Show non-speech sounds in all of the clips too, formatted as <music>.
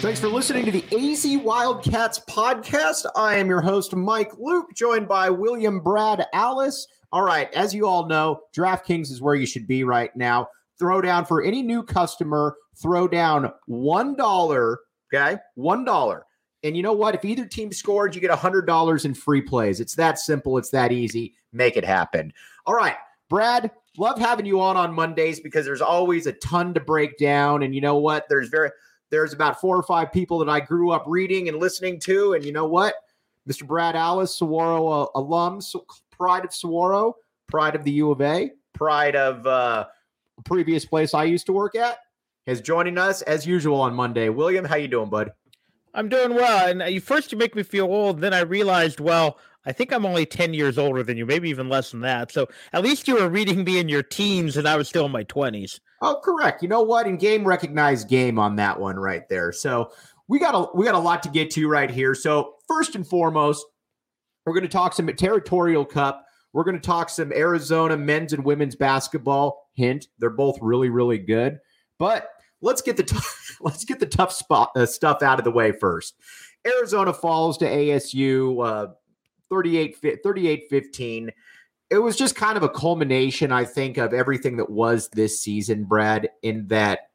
Thanks for listening to the AZ Wildcats podcast. I am your host, Mike Luke, joined by William Brad Alice. All right, as you all know, DraftKings is where you should be right now. Throw down for any new customer, throw down $1, okay? $1. And you know what? If either team scored, you get $100 in free plays. It's that simple, it's that easy. Make it happen. All right, Brad, love having you on on Mondays because there's always a ton to break down. And you know what? There's very there's about four or five people that I grew up reading and listening to. And you know what? Mr. Brad Alice, Saguaro uh, alum, so pride of Saguaro, pride of the U of A, pride of uh, a previous place I used to work at, is joining us as usual on Monday. William, how you doing, bud? I'm doing well. And you first you make me feel old. Then I realized, well, I think I'm only 10 years older than you, maybe even less than that. So at least you were reading me in your teens and I was still in my 20s. Oh, correct. You know what? In game recognized game on that one right there. So we got a we got a lot to get to right here. So first and foremost, we're going to talk some territorial cup. We're going to talk some Arizona men's and women's basketball. Hint: they're both really really good. But let's get the t- <laughs> let's get the tough spot uh, stuff out of the way first. Arizona falls to ASU uh, 38 38 15 it was just kind of a culmination, I think, of everything that was this season, Brad, in that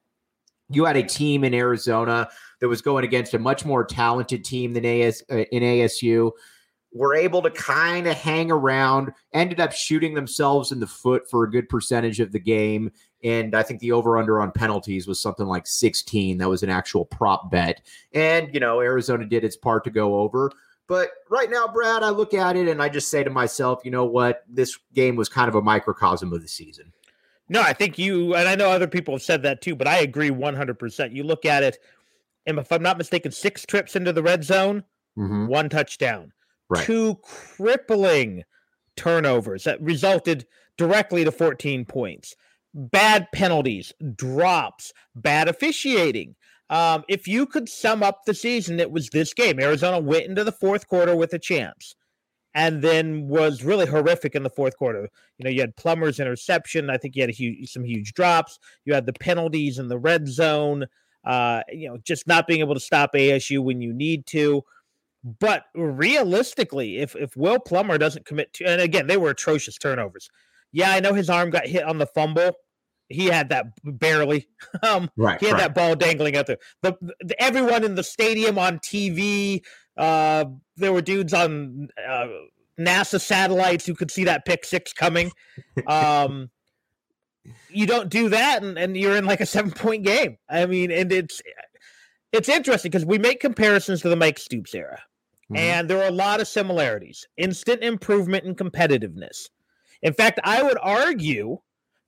you had a team in Arizona that was going against a much more talented team than AS uh, in ASU. Were able to kind of hang around, ended up shooting themselves in the foot for a good percentage of the game. And I think the over under on penalties was something like 16. That was an actual prop bet. And, you know, Arizona did its part to go over. But right now, Brad, I look at it and I just say to myself, you know what? This game was kind of a microcosm of the season. No, I think you, and I know other people have said that too, but I agree 100%. You look at it, and if I'm not mistaken, six trips into the red zone, mm-hmm. one touchdown, right. two crippling turnovers that resulted directly to 14 points, bad penalties, drops, bad officiating. Um, if you could sum up the season, it was this game. Arizona went into the fourth quarter with a chance and then was really horrific in the fourth quarter. You know, you had Plummer's interception. I think you had huge, some huge drops. You had the penalties in the red zone. Uh, you know, just not being able to stop ASU when you need to. But realistically, if if Will Plummer doesn't commit to, and again, they were atrocious turnovers. Yeah, I know his arm got hit on the fumble, he had that barely. <laughs> Um, right, he had right. that ball dangling out there. The, the, everyone in the stadium on TV. Uh, there were dudes on uh, NASA satellites who could see that pick six coming. <laughs> Um, you don't do that, and, and you're in like a seven point game. I mean, and it's it's interesting because we make comparisons to the Mike Stoops era, mm-hmm. and there are a lot of similarities. Instant improvement in competitiveness. In fact, I would argue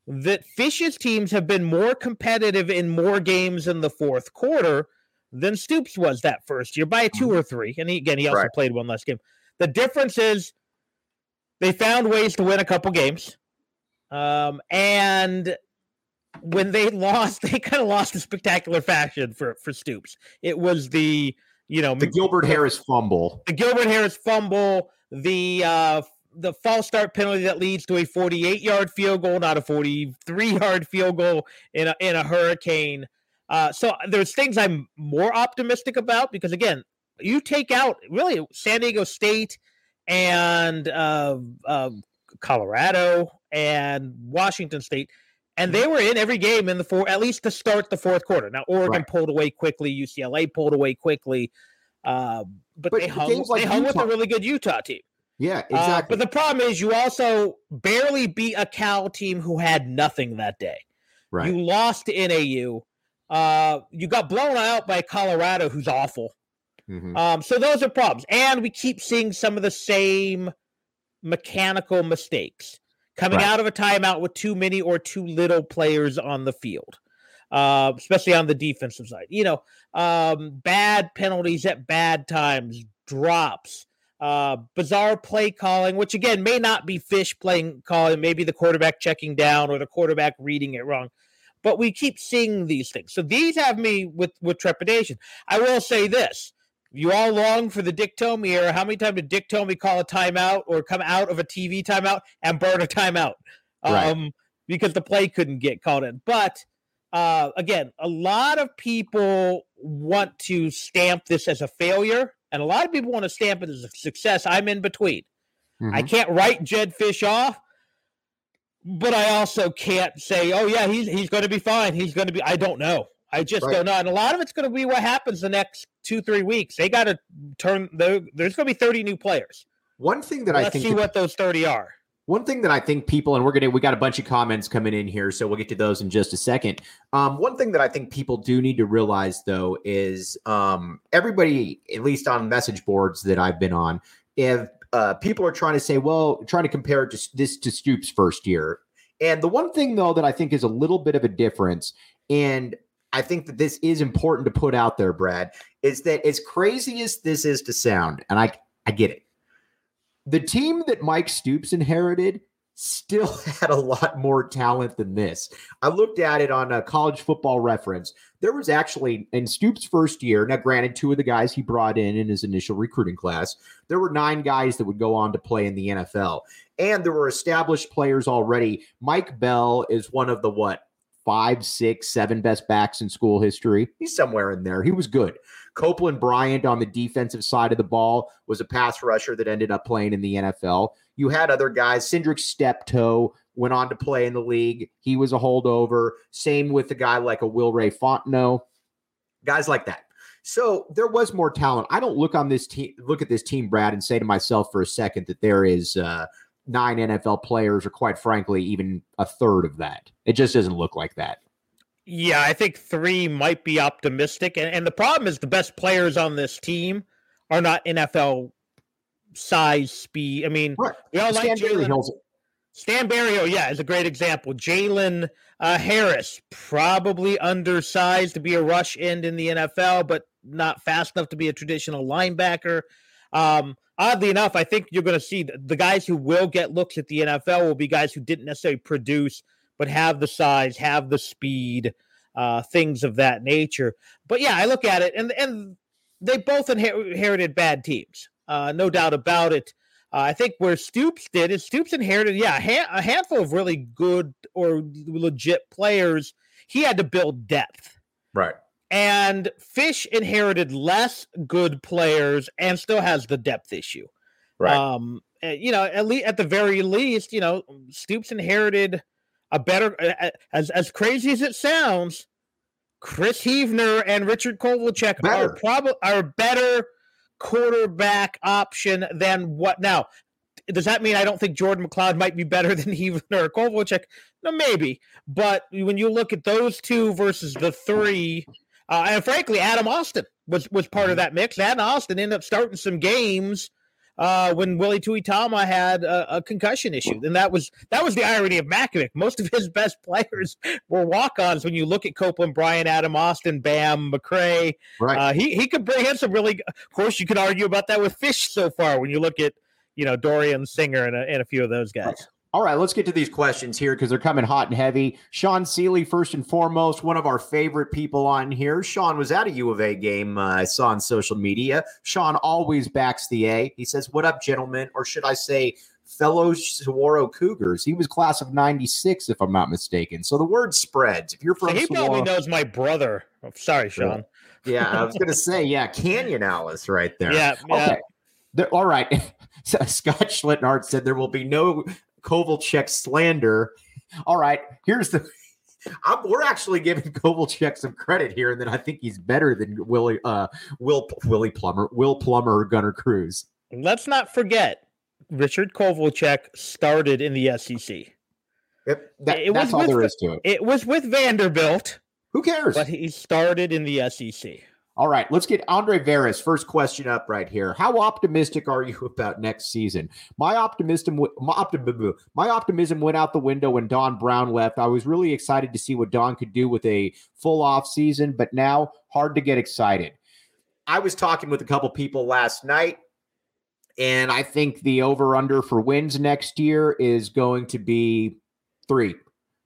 that Fisch's teams have been more competitive in more games in the fourth quarter than Stoops was that first year by two or three. And he, again, he also right. played one less game. The difference is they found ways to win a couple games. Um, and when they <laughs> lost, they kind of lost in spectacular fashion for, for Stoops. It was the, you know, the Gilbert Harris fumble, the Gilbert Harris fumble, the uh, the false start penalty that leads to a 48 yard field goal, not a 43 yard field goal in a, in a hurricane. Uh, so there's things I'm more optimistic about because again, you take out really San Diego State and uh, uh, Colorado and Washington State, and they were in every game in the four at least to start the fourth quarter. Now Oregon right. pulled away quickly, UCLA pulled away quickly, uh, but, but, they hung, like they hung with a really good Utah team. Yeah, exactly. Uh, but the problem is you also barely beat a Cal team who had nothing that day. Right. You lost to NAU. Uh, you got blown out by Colorado, who's awful. Mm-hmm. Um, so those are problems, and we keep seeing some of the same mechanical mistakes. coming right. out of a timeout with too many or too little players on the field, uh, especially on the defensive side. You know, um, bad penalties at bad times, drops, uh, bizarre play calling, which again may not be Fisch playing calling, maybe the quarterback checking down or the quarterback reading it wrong. But we keep seeing these things. So these have me with, with trepidation. I will say this. You all long for the Dick Tomey era. How many times did Dick Tomey call a timeout or come out of a TV timeout and burn a timeout? Right. Um, because the play couldn't get called in. But uh, again, a lot of people want to stamp this as a failure and a lot of people want to stamp it as a success. I'm in between. Mm-hmm. I can't write Jedd Fisch off, but I also can't say, "Oh yeah, he's he's going to be fine. He's going to be." I don't know. I just right. don't know. And a lot of it's going to be what happens the next two three weeks. They got to turn. There's going to be 30 new players. One thing that Let's I think see what those 30 are. One thing that I think people, and we're gonna, we got a bunch of comments coming in here, so we'll get to those in just a second. Um, one thing that I think people do need to realize, though, is um, everybody, at least on message boards that I've been on, if uh, people are trying to say, well, trying to compare it to this to Stoops' first year, and the one thing though that I think is a little bit of a difference, and I think that this is important to put out there, Brad, is that as crazy as this is to sound, and I I get it the team that Mike Stoops inherited still <laughs> had a lot more talent than this. I looked at it on a college football reference. There was actually in Stoops' first year, now granted, two of the guys he brought in in his initial recruiting class, there were nine guys that would go on to play in the NFL. And there were established players already. Mike Bell is one of the what? Five, six, seven best backs in school history. He's somewhere in there. He was good. Copeland Bryant on the defensive side of the ball was a pass rusher that ended up playing in the NFL. You had other guys. Syndric Steptoe went on to play in the league. He was a holdover. Same with a guy like a Wilrey Fontenot. Guys like that. So there was more talent. I don't look on this team, look at this team, Brad, and say to myself for a second that there is uh, nine NFL players, or quite frankly, even a third of that. It just doesn't look like that. Yeah, I think three might be optimistic. And, and the problem is the best players on this team are not NFL size speed. I mean, right. we all Stan like Jalen. Stan Berryhill, yeah, is a great example. Jalen uh, Harris, probably undersized to be a rush end in the NFL, but not fast enough to be a traditional linebacker. Um, oddly enough, I think you're going to see the guys who will get looks at the NFL will be guys who didn't necessarily produce – but have the size, have the speed, uh, things of that nature. But yeah, I look at it, and and they both inherited bad teams, uh, no doubt about it. Uh, I think where Stoops did is Stoops inherited, yeah, a, ha- a handful of really good or legit players. He had to build depth, right? And Fisch inherited less good players and still has the depth issue. Right. Um, eh, you know, at least at the very least, you know, Stoops inherited a better as as crazy as it sounds, Kris Heavner and Richard Kovalcheck better. are probably are better quarterback option than what now. Does that mean I don't think Jordan McCloud might be better <laughs> than Heavner or Kovalcheck? No, maybe. But when you look at those two versus the three, uh, and frankly, Adam Austin was was part of that mix. Adam Austin ended up starting some games uh, when Willie Tuitama had a, a, concussion issue. And that was that was the irony of Mackovic. Most of his best players were walk-ons. When you look at Copeland, Bryant, Adam Austin, Bam, McCray, right? Uh, he he could bring in some really. Of course, you could argue about that with Fisch so far. When you look at you know Dorian Singer and a, and a few of those guys. All right, let's get to these questions here because they're coming hot and heavy. Sean Seely, first and foremost, one of our favorite people on here. Sean was at a U of A game uh, I saw on social media. Sean always backs the A. He says, What up, gentlemen? Or should I say, fellow Saguaro Cougars? He was class of 96, if I'm not mistaken. So the word spreads. If you're from He Saguaro, probably knows my brother. Oh, sorry, Sean. Yeah, I was going to say, yeah, <laughs> Canyon Alice right there. Yeah. yeah. Okay. There, all right. <laughs> Scott Schlittenhart said there will be no Kovalcheck slander. All right, here's the. <laughs> I'm, we're actually giving Kovalcheck some credit here, and then I think he's better than Willie, uh, Will Willie Plummer, Will Plummer, Gunner Cruz. Let's not forget, Richard Kovalcheck started in the SEC. Yep, that, it that's all there is to it. It was with Vanderbilt. Who cares? But he started in the SEC. All right, let's get Andre Veras. First question up right here. How optimistic are you <laughs> about next season? My optimism, my, optimism, my optimism went out the window when Don Brown left. I was really excited to see what Don could do with a full off season, but now hard to get excited. I was talking with a couple people last night, and I think the over under for wins next year is going to be three.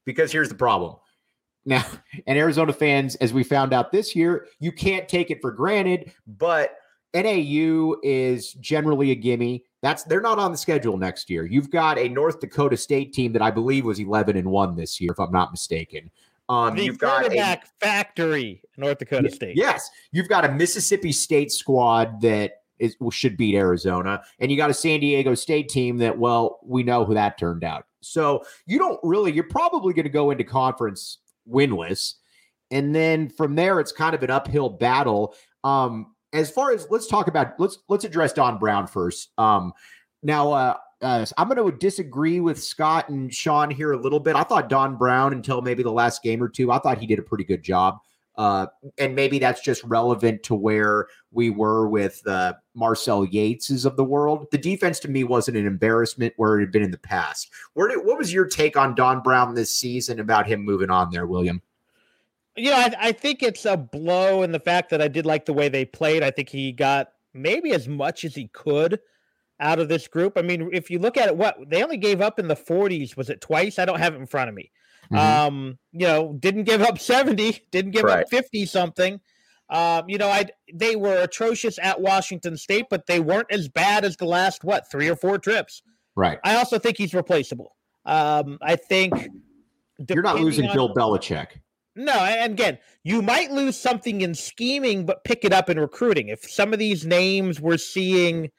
Because here's the problem now, <laughs> and Arizona fans, as we found out this year, you can't take it for granted, but NAU is generally a gimme. That's they're not on the schedule next year. You've got a North Dakota State team that I believe was 11 and 1 this year, if I'm not mistaken. Um, the you've got a factory, North Dakota State. Yes, you've got a Mississippi State squad that is should beat Arizona, and you got a San Diego State team that, well, we know who that turned out. So you don't really, you're probably going to go into conference winless. And then from there, it's kind of an uphill battle. Um, as far as let's talk about let's let's address Don Brown first. Um, now, uh, uh, I'm going to disagree with Scott and Sean here a little bit. I thought Don Brown until maybe the last game or two, I thought he did a pretty good job. Uh, and maybe that's just relevant to where we were with uh, Marcel Yateses of the world. The defense to me wasn't an embarrassment where it had been in the past. Where did, what was your take on Don Brown this season about him moving on there, William? Yeah, I, I think it's a blow in the fact that I did like the way they played. I think he got maybe as much as he could out of this group. I mean, if you look at it, what they only gave up in the 40s, was it twice? I don't have it in front of me. Mm-hmm. Um, you know, didn't give up <laughs> 70, didn't give right. up 50 something. Um, you know, I they were atrocious at Washington State, but they weren't as bad as the last what three or four trips. Right. I also think he's replaceable. Um, I think you're not losing on, Bill Belichick. No, and again, you might lose something in scheming, but pick it up in recruiting. If some of these names we're seeing,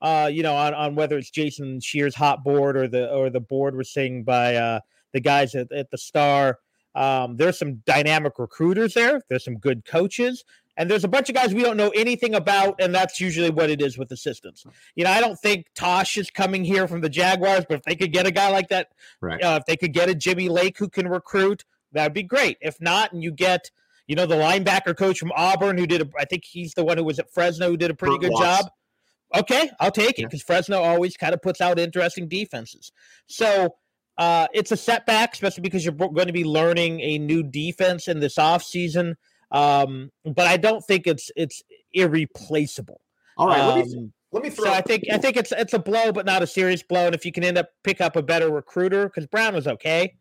uh, you know, on, on whether it's Jason Scheer's hot board or the or the board we're seeing by uh, the guys at, at the Star. Um, there's some dynamic recruiters there. There's some good coaches, and there's a bunch of guys we don't know anything about, and that's usually what it is with assistants. You know, I don't think Tosh is coming here from the Jaguars, but if they could get a guy like that, right. Uh, if they could get a Jimmy Lake who can recruit, that'd be great. If not, and you get, you know, the linebacker coach from Auburn who did, a, I think he's the one who was at Fresno who did a pretty Kurt good Watts. job. Okay, I'll take it because yeah. Fresno always kind of puts out interesting defenses. So uh, it's a setback, especially because you're going to be learning a new defense in this offseason. Um, but I don't think it's it's irreplaceable. All right, um, let me um, let me throw. So I think I think it's it's a blow, but not a serious blow. And if you can end up pick up a better recruiter, because Brown was okay,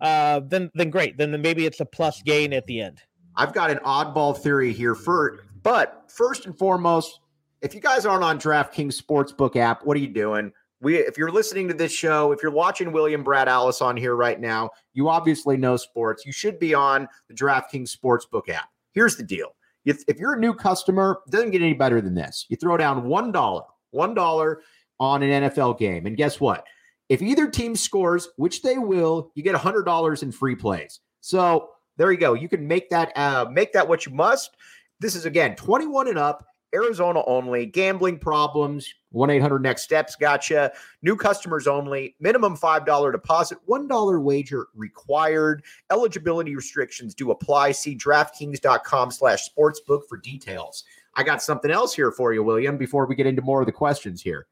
uh, then then great. Then, then maybe it's a plus gain at the end. I've got an oddball theory here for, but first and foremost, if you guys aren't on DraftKings Sportsbook app, what are you doing? We if you're listening to this show, if you're watching William Brad Alice on here right now, you obviously know sports. You should be on the DraftKings Sportsbook app. Here's the deal. If, you're a new customer, doesn't get any better than this. You throw down $1, $1 on an NFL game. And guess what? If either team scores, which they will, you get $100 in free plays. So there you go. You can make that uh, make that what you must. This is again 21 and up. Arizona only, gambling problems, 1 800 Next Steps gotcha. New customers only, minimum $5 deposit, $1 wager required. Eligibility restrictions do apply. See DraftKings.com slash sportsbook for details. I got something else here for you, William, before we get into more of the questions here.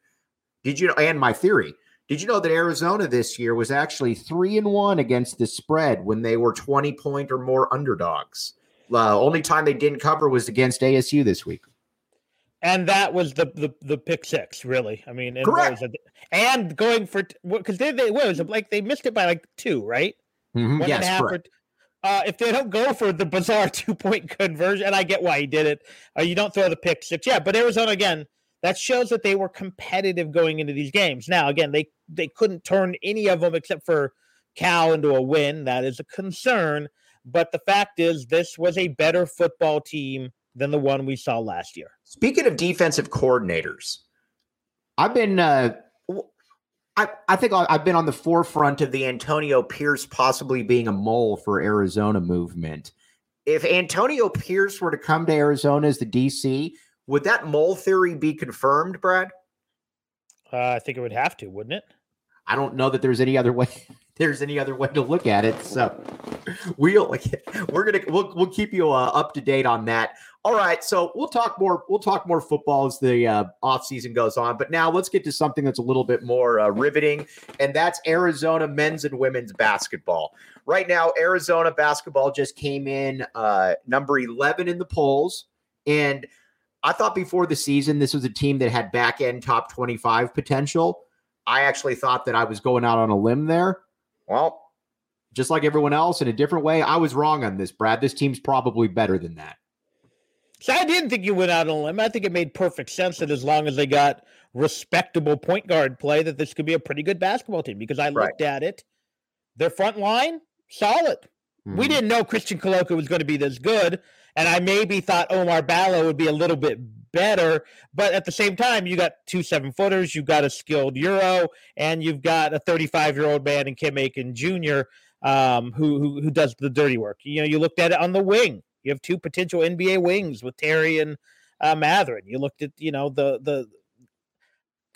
Did you know, and my theory, did you know that Arizona this year was actually three and one against the spread when they were 20 point or more underdogs? Uh, only time they didn't cover was against ASU this week and that was the the, the pick six, really. I mean, and, Correct. and going for because they they what was it like they missed it by like two, right? Mm-hmm. One yes, For, uh, if they don't go for the bizarre <laughs> two point conversion, and I get why he did it, uh, you don't throw the pick six. Yeah, but Arizona again, that shows that they were competitive going into these games. Now again, they they couldn't turn any of them except for Cal into a win. That is a concern. But the fact is, this was a better football team than the one we saw last year. Speaking of defensive coordinators, I've been uh, I, I think I've been on the forefront of the Antonio Pierce possibly being a mole for Arizona movement. If Antonio Pierce were to come to Arizona as the DC, would that mole theory be confirmed, Brad? Uh, I think it would have to, wouldn't it? I don't know that there's any other way. <laughs> there's any other way to look at it. So we'll <laughs> we're gonna we'll we'll keep you uh, up to date on that. All right, so we'll talk more. We'll talk more football as the uh, off season goes on. But now let's get to something that's a little bit more uh, riveting, and that's Arizona men's and women's basketball. Right now, Arizona basketball just came in uh, number eleven in the polls, and I thought before the season this was a team that had back end top twenty five potential. I actually thought that I was going out on a limb there. Well, just like everyone else in a different way, I was wrong on this, Brad. This team's probably better than that. So I didn't think you went out on a limb. I think it made perfect sense that as long as they got respectable point guard play, that this could be a pretty good basketball team. Because I looked right. at it, their front line solid. Mm-hmm. We didn't know Christian Koloko was going to be this good, and I maybe thought Oumar Ballo would be a little bit better. But at the same time, you got two seven footers, you've got a skilled Euro, and you've got a 35 year old man in Kim Aiken Jr. Um, who, who who does the dirty work. You know, you looked at it on the wing. You have two potential NBA wings with Terry and uh, Mathurin. You looked at you know the the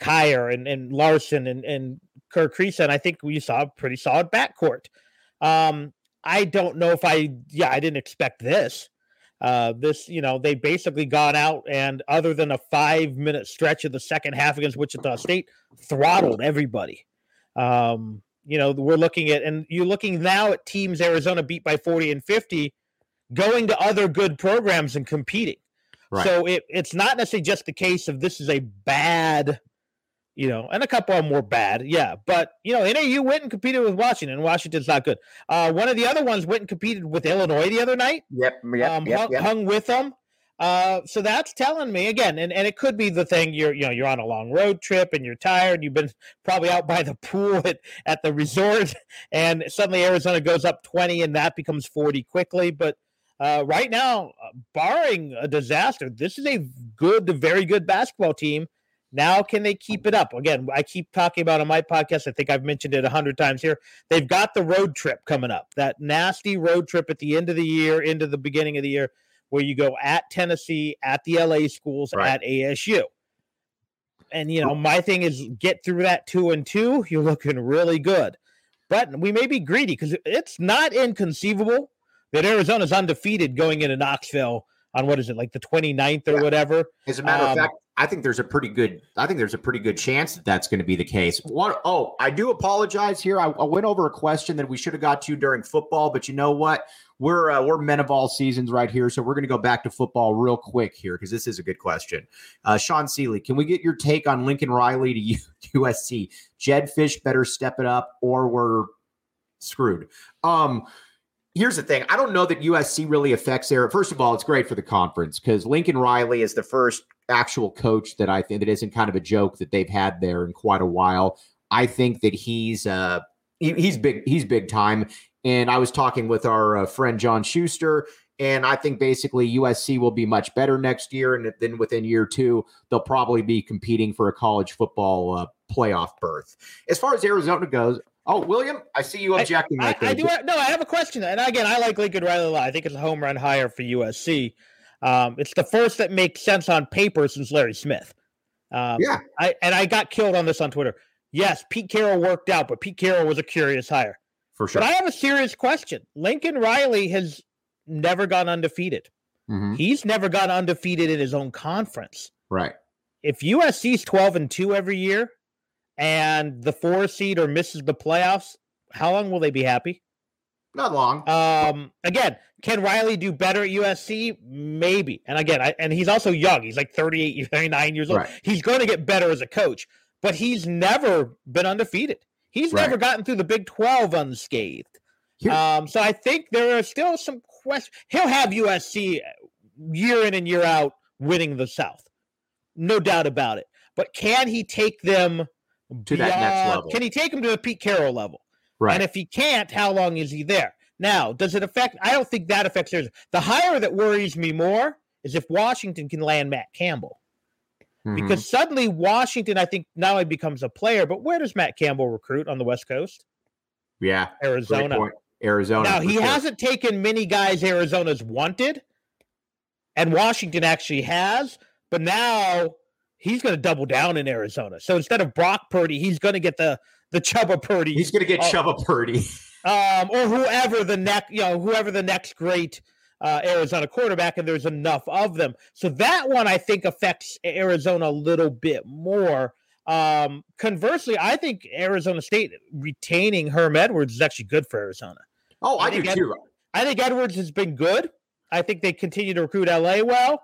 Kier and, and Larsson and, and Kriisa, and I think we saw a pretty solid backcourt. Um, I don't know if I, yeah, I didn't expect this. Uh, this, you know, they basically gone out and other than a five minute stretch of the second half against Wichita State, throttled everybody. Um, you know, we're looking at, and you're looking now at teams Arizona beat by 40 and 50, going to other good programs and competing. Right. So it, it's not necessarily just the case of this is a bad you know, and a couple of them were bad, yeah. But you know, NAU went and competed with Washington. Washington's not good. Uh, one of the other ones went and competed with Illinois the other night. Yep, yep, um, yep, hung, yep. hung with them. Uh, so that's telling me again, and, and it could be the thing you're you know you're on a long road trip and you're tired. You've been probably out by the pool at, at the resort, <laughs> and suddenly Arizona goes up twenty, and that becomes forty quickly. But uh, right now, uh, barring a disaster, this is a good, very good basketball team now, can they keep it up? Again, I keep talking about on my podcast. I think I've mentioned it a hundred times here. They've got the road trip coming up. That nasty road trip at the end of the year, into the beginning of the year, where you go at Tennessee, at the LA schools, right. at ASU. And you know, my thing is get through that two and two. You're looking really good, but we may be greedy because it's not inconceivable that Arizona's undefeated going into Knoxville on what is it like the 29th or yeah. whatever. As a matter um, of fact, I think there's a pretty good I think there's a pretty good chance that that's going to be the case. What oh, I do apologize here. I, I, went over a question that we should have got to during football, but you know what? We're uh, we're men of all seasons right here, so we're going to go back to football real quick here because this is a good question. Uh, Sean Seeley, can we get your take on Lincoln Riley to U- <laughs> USC? Jedd Fisch better step it up, or we're screwed. Um, here's the thing. I don't know that USC really affects there. First of all, it's great for the conference because Lincoln Riley is the first actual coach that I think that isn't kind of a joke that they've had there in quite a while. I think that he's uh he, he's big he's big time. And I was talking with our uh, friend John Schuster, and I think basically USC will be much better next year, and then within year two they'll probably be competing for a college football uh, playoff berth. As far as Arizona goes, Oh, William, I see you objecting. I, I, I do. no, I have a question, and again, I like Lincoln Riley a lot. I think it's a home run hire for USC. Um, it's the first that makes sense on paper since Larry Smith. Um, yeah, I and I got killed on this on Twitter. Yes, Pete Carroll worked out, but Pete Carroll was a curious hire for sure. But I have a serious question. Lincoln Riley has never gone undefeated. Mm-hmm. He's never gone undefeated in his own conference. Right. If USC's twelve and two every year, and the four seed or misses the playoffs, how long will they be happy? Not long. Um, again, can Riley do better at USC? Maybe. And again, I, and he's also young. He's like 38, <laughs> 39 years old. Right. He's going to get better as a coach, but he's never been undefeated. He's right. never gotten through the Big 12 unscathed. Um, so I think there are still some questions. He'll have USC year in and year out winning the South. No doubt about it. But can he take them to that next level. Can he take him to a Pete Carroll level? Right. And if he can't, how long is he there? Now, does it affect? I don't think that affects theirs. The hire that worries me more is if Washington can land Matt Campbell. Mm-hmm. Because suddenly Washington, I think, not only becomes a player, but where does Matt Campbell recruit on the West Coast? Yeah. Arizona. Arizona. Now, he sure. hasn't taken many guys Arizona's wanted, and Washington actually has. But now he's going to double down in Arizona. So instead of Brock Purdy, he's going to get the the Chubba Purdy. He's going to get uh, Chubba Purdy. <laughs> um, or whoever the next, you know, whoever the next great uh, Arizona quarterback, and there's enough of them. So that one I think affects Arizona a little bit more. Um, conversely, I think Arizona State retaining Herm Edwards is actually good for Arizona. Oh, I, I do Ed- too. I think Edwards has been good. I think they continue to recruit LA well.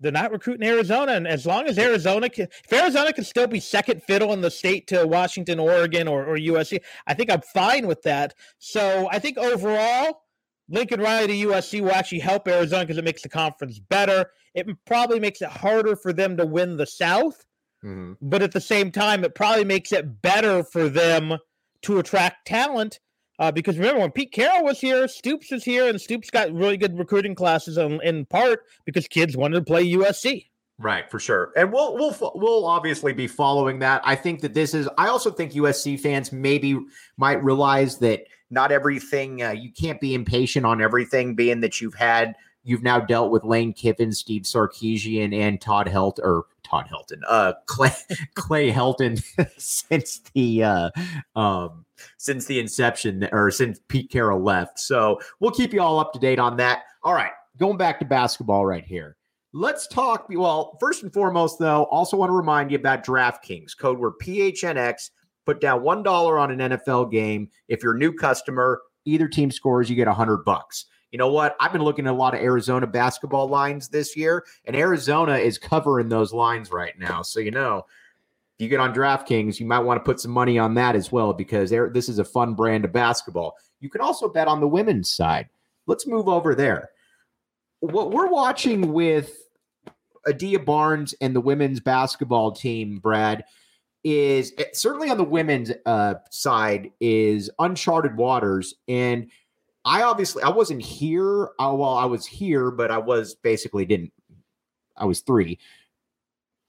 They're not recruiting Arizona, and as long as Arizona can, if Arizona can still be second fiddle in the state to Washington, Oregon, or, or USC, I think I'm fine with that. So I think overall, Lincoln Riley to USC will actually help Arizona because it makes the conference better. It probably makes it harder for them to win the South, mm-hmm. but at the same time, it probably makes it better for them to attract talent uh, because remember, when Pete Carroll was here, Stoops was here, and Stoops got really good recruiting classes in, in part because kids wanted to play USC. Right, for sure. And we'll we'll we'll obviously be following that. I think that this is I also think USC fans maybe might realize that not everything uh, you can't be impatient on everything being that you've had you've now dealt with Lane Kiffin, Steve Sarkisian and Todd Helt or Todd Helton, uh Clay <laughs> Clay Helton <laughs> since the uh um since the inception or since Pete Carroll left. So we'll keep you all up to date on that. All right, going back to basketball right here. Let's talk. Well, first and foremost, though, also want to remind you about DraftKings. Code word PHNX. Put down one dollar on an NFL game. If you're a new customer, either team scores, you get a hundred bucks. You know what? I've been looking at a lot of Arizona basketball lines this year, and Arizona is covering those lines right now. So you know if you get on DraftKings, you might want to put some money on that as well because this is a fun brand of basketball. You can also bet on the women's side. Let's move over there. What we're watching with Adia Barnes and the women's basketball team, Brad, is eh, certainly on the women's uh, side is uncharted waters. And I obviously I wasn't here. Uh, well, I was here, but I was basically didn't. I was three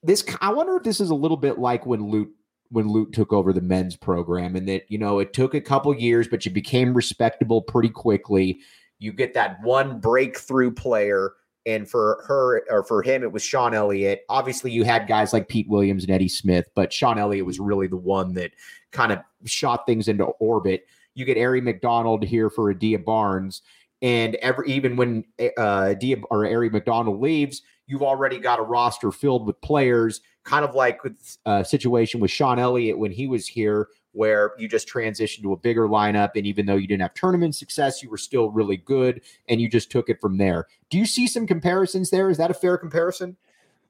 this I wonder if this is a little bit like when Lute when Lute took over the men's program and that you know it took a couple years but you became respectable pretty quickly you get that one breakthrough player and for her or for him it was Sean Elliott obviously you had guys like Pete Williams and Eddie Smith but Sean Elliott was really the one that kind of shot things into orbit you get Aari McDonald here for Adia Barnes and every even when uh Adia or Aari McDonald leaves you've already got a roster filled with players, kind of like with uh, situation with Sean Elliott when he was here, where you just transitioned to a bigger lineup. And even though you didn't have tournament success, you were still really good and you just took it from there. Do you see some comparisons there? Is that a fair comparison?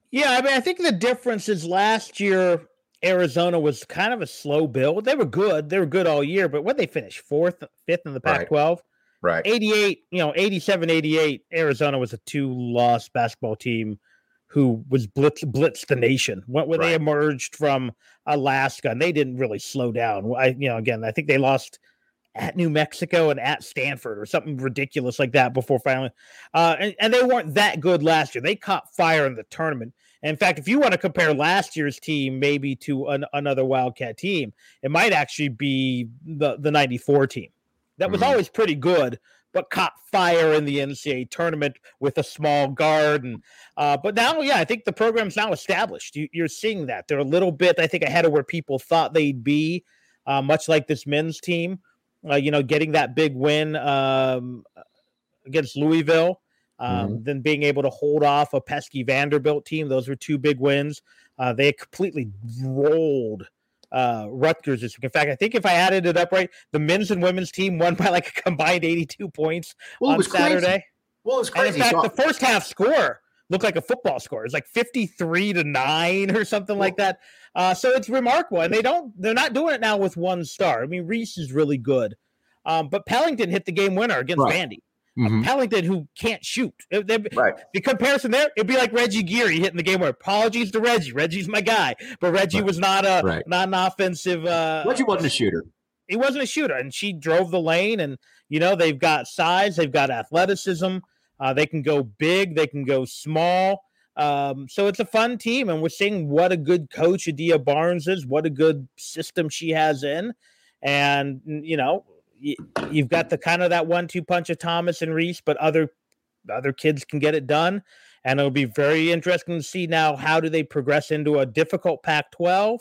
Yeah, I mean, I think the difference is last year Arizona was kind of a slow build. They were good. They were good all year, but when they finished fourth, fifth in the Pac 12, right. Right. 88, you know, 87, 88, Arizona was a two loss basketball team who was blitz blitz the nation when, when right. they emerged from Alaska and they didn't really slow down. I, you know, again, I think they lost at New Mexico and at Stanford or something ridiculous like that before finally. Uh, and, and they weren't that good last year. They caught fire in the tournament. In fact, if you want to compare last year's team maybe to an, another Wildcat team, it might actually be the, the 94 team that was mm-hmm. always pretty good, but caught fire in the NCAA tournament with a small guard. And uh, but now, yeah, I think the program's now established. You, are seeing that they're a little bit, I think, ahead of where people thought they'd be. Uh, much like this men's team, uh, you know, getting that big win um, against Louisville. Um, mm-hmm. Then being able to hold off a pesky Vanderbilt team; those were two big wins. Uh, they completely rolled uh, Rutgers this week. In fact, I think if I added it up right, the men's and women's team won by like a combined 82 points well, on Saturday. Crazy. Well, it was crazy. And in fact, so- the first half score looked like a football score. It's like 53 to 9 or something well, like that. Uh, so it's remarkable. And they don't, they're not doing it now with one star. I mean, Reese is really good. Um, but Pellington hit the game winner against right. Vandy mm-hmm. Pellington who can't shoot. right. The comparison there, it'd be like Reggie Geary hitting the game where apologies to Reggie. Reggie's my guy, but Reggie right. was not a right. not an offensive. Uh, Reggie wasn't a shooter. He wasn't a shooter, and she drove the lane. And you know they've got size, they've got athleticism. Uh, they can go big, they can go small. Um, so it's a fun team, and we're seeing what a good coach Adia Barnes is, what a good system she has in, and you know you've got the kind of that one-two punch of Thomas and Reese, but other other kids can get it done. And it'll be very interesting to see now how do they progress into a difficult Pac-12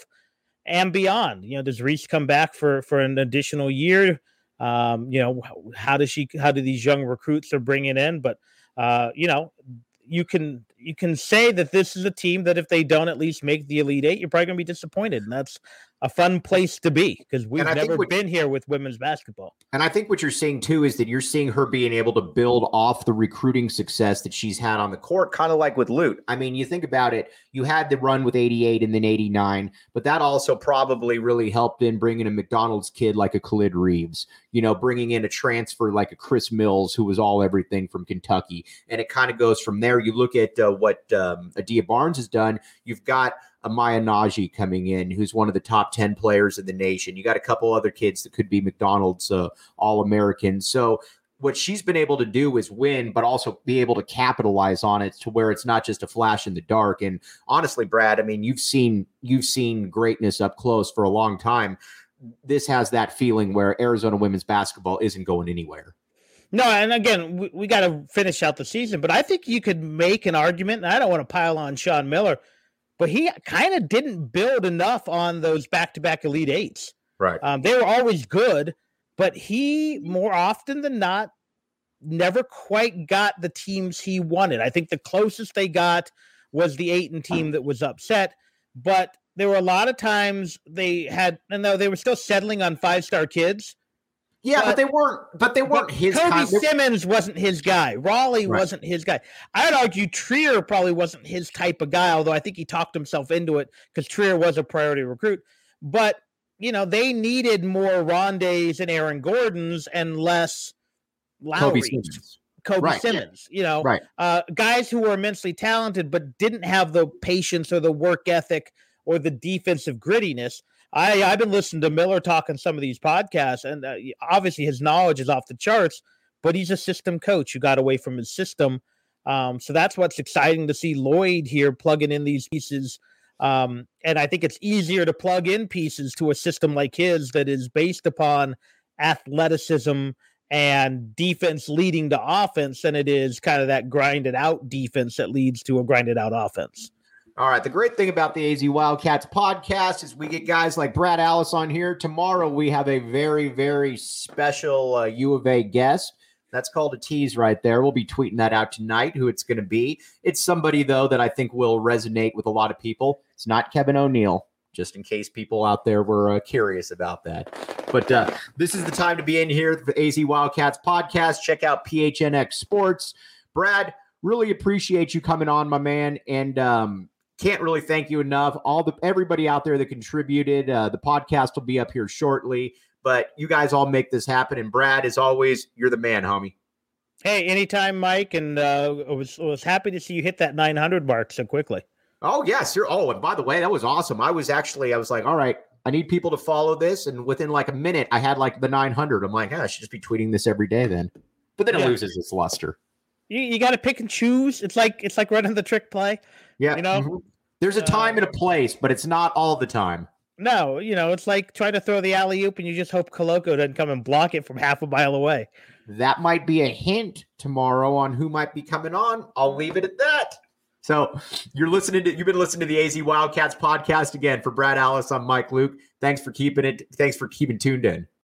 and beyond. You know, does Reese come back for for an additional year? Um, you know, how does she? How do these young recruits are bringing in? But uh, you know, you can you can say that this is a team that if they don't at least make the elite eight, you're probably going to be disappointed, and that's a fun place to be because we've never what, been here with women's basketball. And I think what you're seeing too is that you're seeing her being able to build off the recruiting success that she's had on the court, kind of like with Lute. I mean, you think about it, you had the run with 88 and then 89, but that also probably really helped in bringing a McDonald's kid like a Khalid Reeves, you know, bringing in a transfer like a Chris Mills, who was all everything from Kentucky. And it kind of goes from there. You look at uh, what um, Adia Barnes has done, you've got – a Maya Nnaji coming in, who's one of the top 10 players in the nation. You got a couple other kids that could be McDonald's uh, All Americans. So, what she's been able to do is win, but also be able to capitalize on it to where it's not just a flash in the dark. And honestly, Brad, I mean, you've seen you've seen greatness up close for a long time. This has that feeling where Arizona women's basketball isn't going anywhere. No, and again, we, we got to finish out the season, but I think you could make an argument. And I don't want to pile on Sean Miller but he kind of didn't build enough on those back-to-back elite eights. Right. Um, they were always good, but he more often than not never quite got the teams he wanted. I think the closest they got was the eight and team that was upset, but there were a lot of times they had, and though they were still settling on five-star kids, yeah, but, but, they weren't. But they weren't his. Kobe kind. Simmons wasn't his guy. Raleigh right. wasn't his guy. I'd argue Trier probably wasn't his type of guy. Although I think he talked himself into it because Trier was a priority recruit. But you know they needed more Rondaes and Aaron Gordons and less Lowry. Kobe Simmons. Kobe right. Simmons, you know, right. uh, guys who were immensely talented but didn't have the patience or the work ethic or the defensive grittiness. I I've been listening to Miller talk on some of these podcasts, and uh, obviously his knowledge is off the charts. But he's a system coach who got away from his system. Um, so that's what's exciting to see Lloyd here plugging in these pieces. Um, and I think it's easier to plug in pieces to a system like his that is based upon athleticism and defense leading to offense than it is kind of that grinded out defense that leads to a grinded out offense. All right. The great thing about the AZ Wildcats podcast is we get guys like Brad Alice on here. Tomorrow we have a very, very special uh, U of A guest. That's called a tease right there. We'll be tweeting that out tonight, who it's going to be. It's somebody, though, that I think will resonate with a lot of people. It's not Kevin O'Neill, just in case people out there were uh, curious about that. But uh, this is the time to be in here, the AZ Wildcats podcast. Check out PHNX Sports. Brad, really appreciate you coming on, my man. And um, can't really thank you enough. All the everybody out there that contributed. Uh, the podcast will be up here shortly, but you guys all make this happen. And Brad, as always, you're the man, homie. Hey, anytime, Mike, and uh, I was was happy to see you hit that 900 mark so quickly. Oh yes, you're. Oh, and by the way, that was awesome. I was actually, I was like, all right, I need people to follow this, and within like a minute, I had like the 900. I'm like, yeah, I should just be tweeting this every day then. But then it loses its luster. You, you got to pick and choose. It's like it's like running the trick play. Yeah, you know. Mm-hmm. There's a time uh, and a place, but it's not all the time. No, you know, it's like trying to throw the alley oop and you just hope Koloko doesn't come and block it from half a mile away. That might be a hint tomorrow on who might be coming on. I'll leave it at that. So you're listening to you've been listening to the AZ Wildcats podcast again for Brad Alice. I'm Mike Luke. Thanks for keeping it. Thanks for keeping tuned in.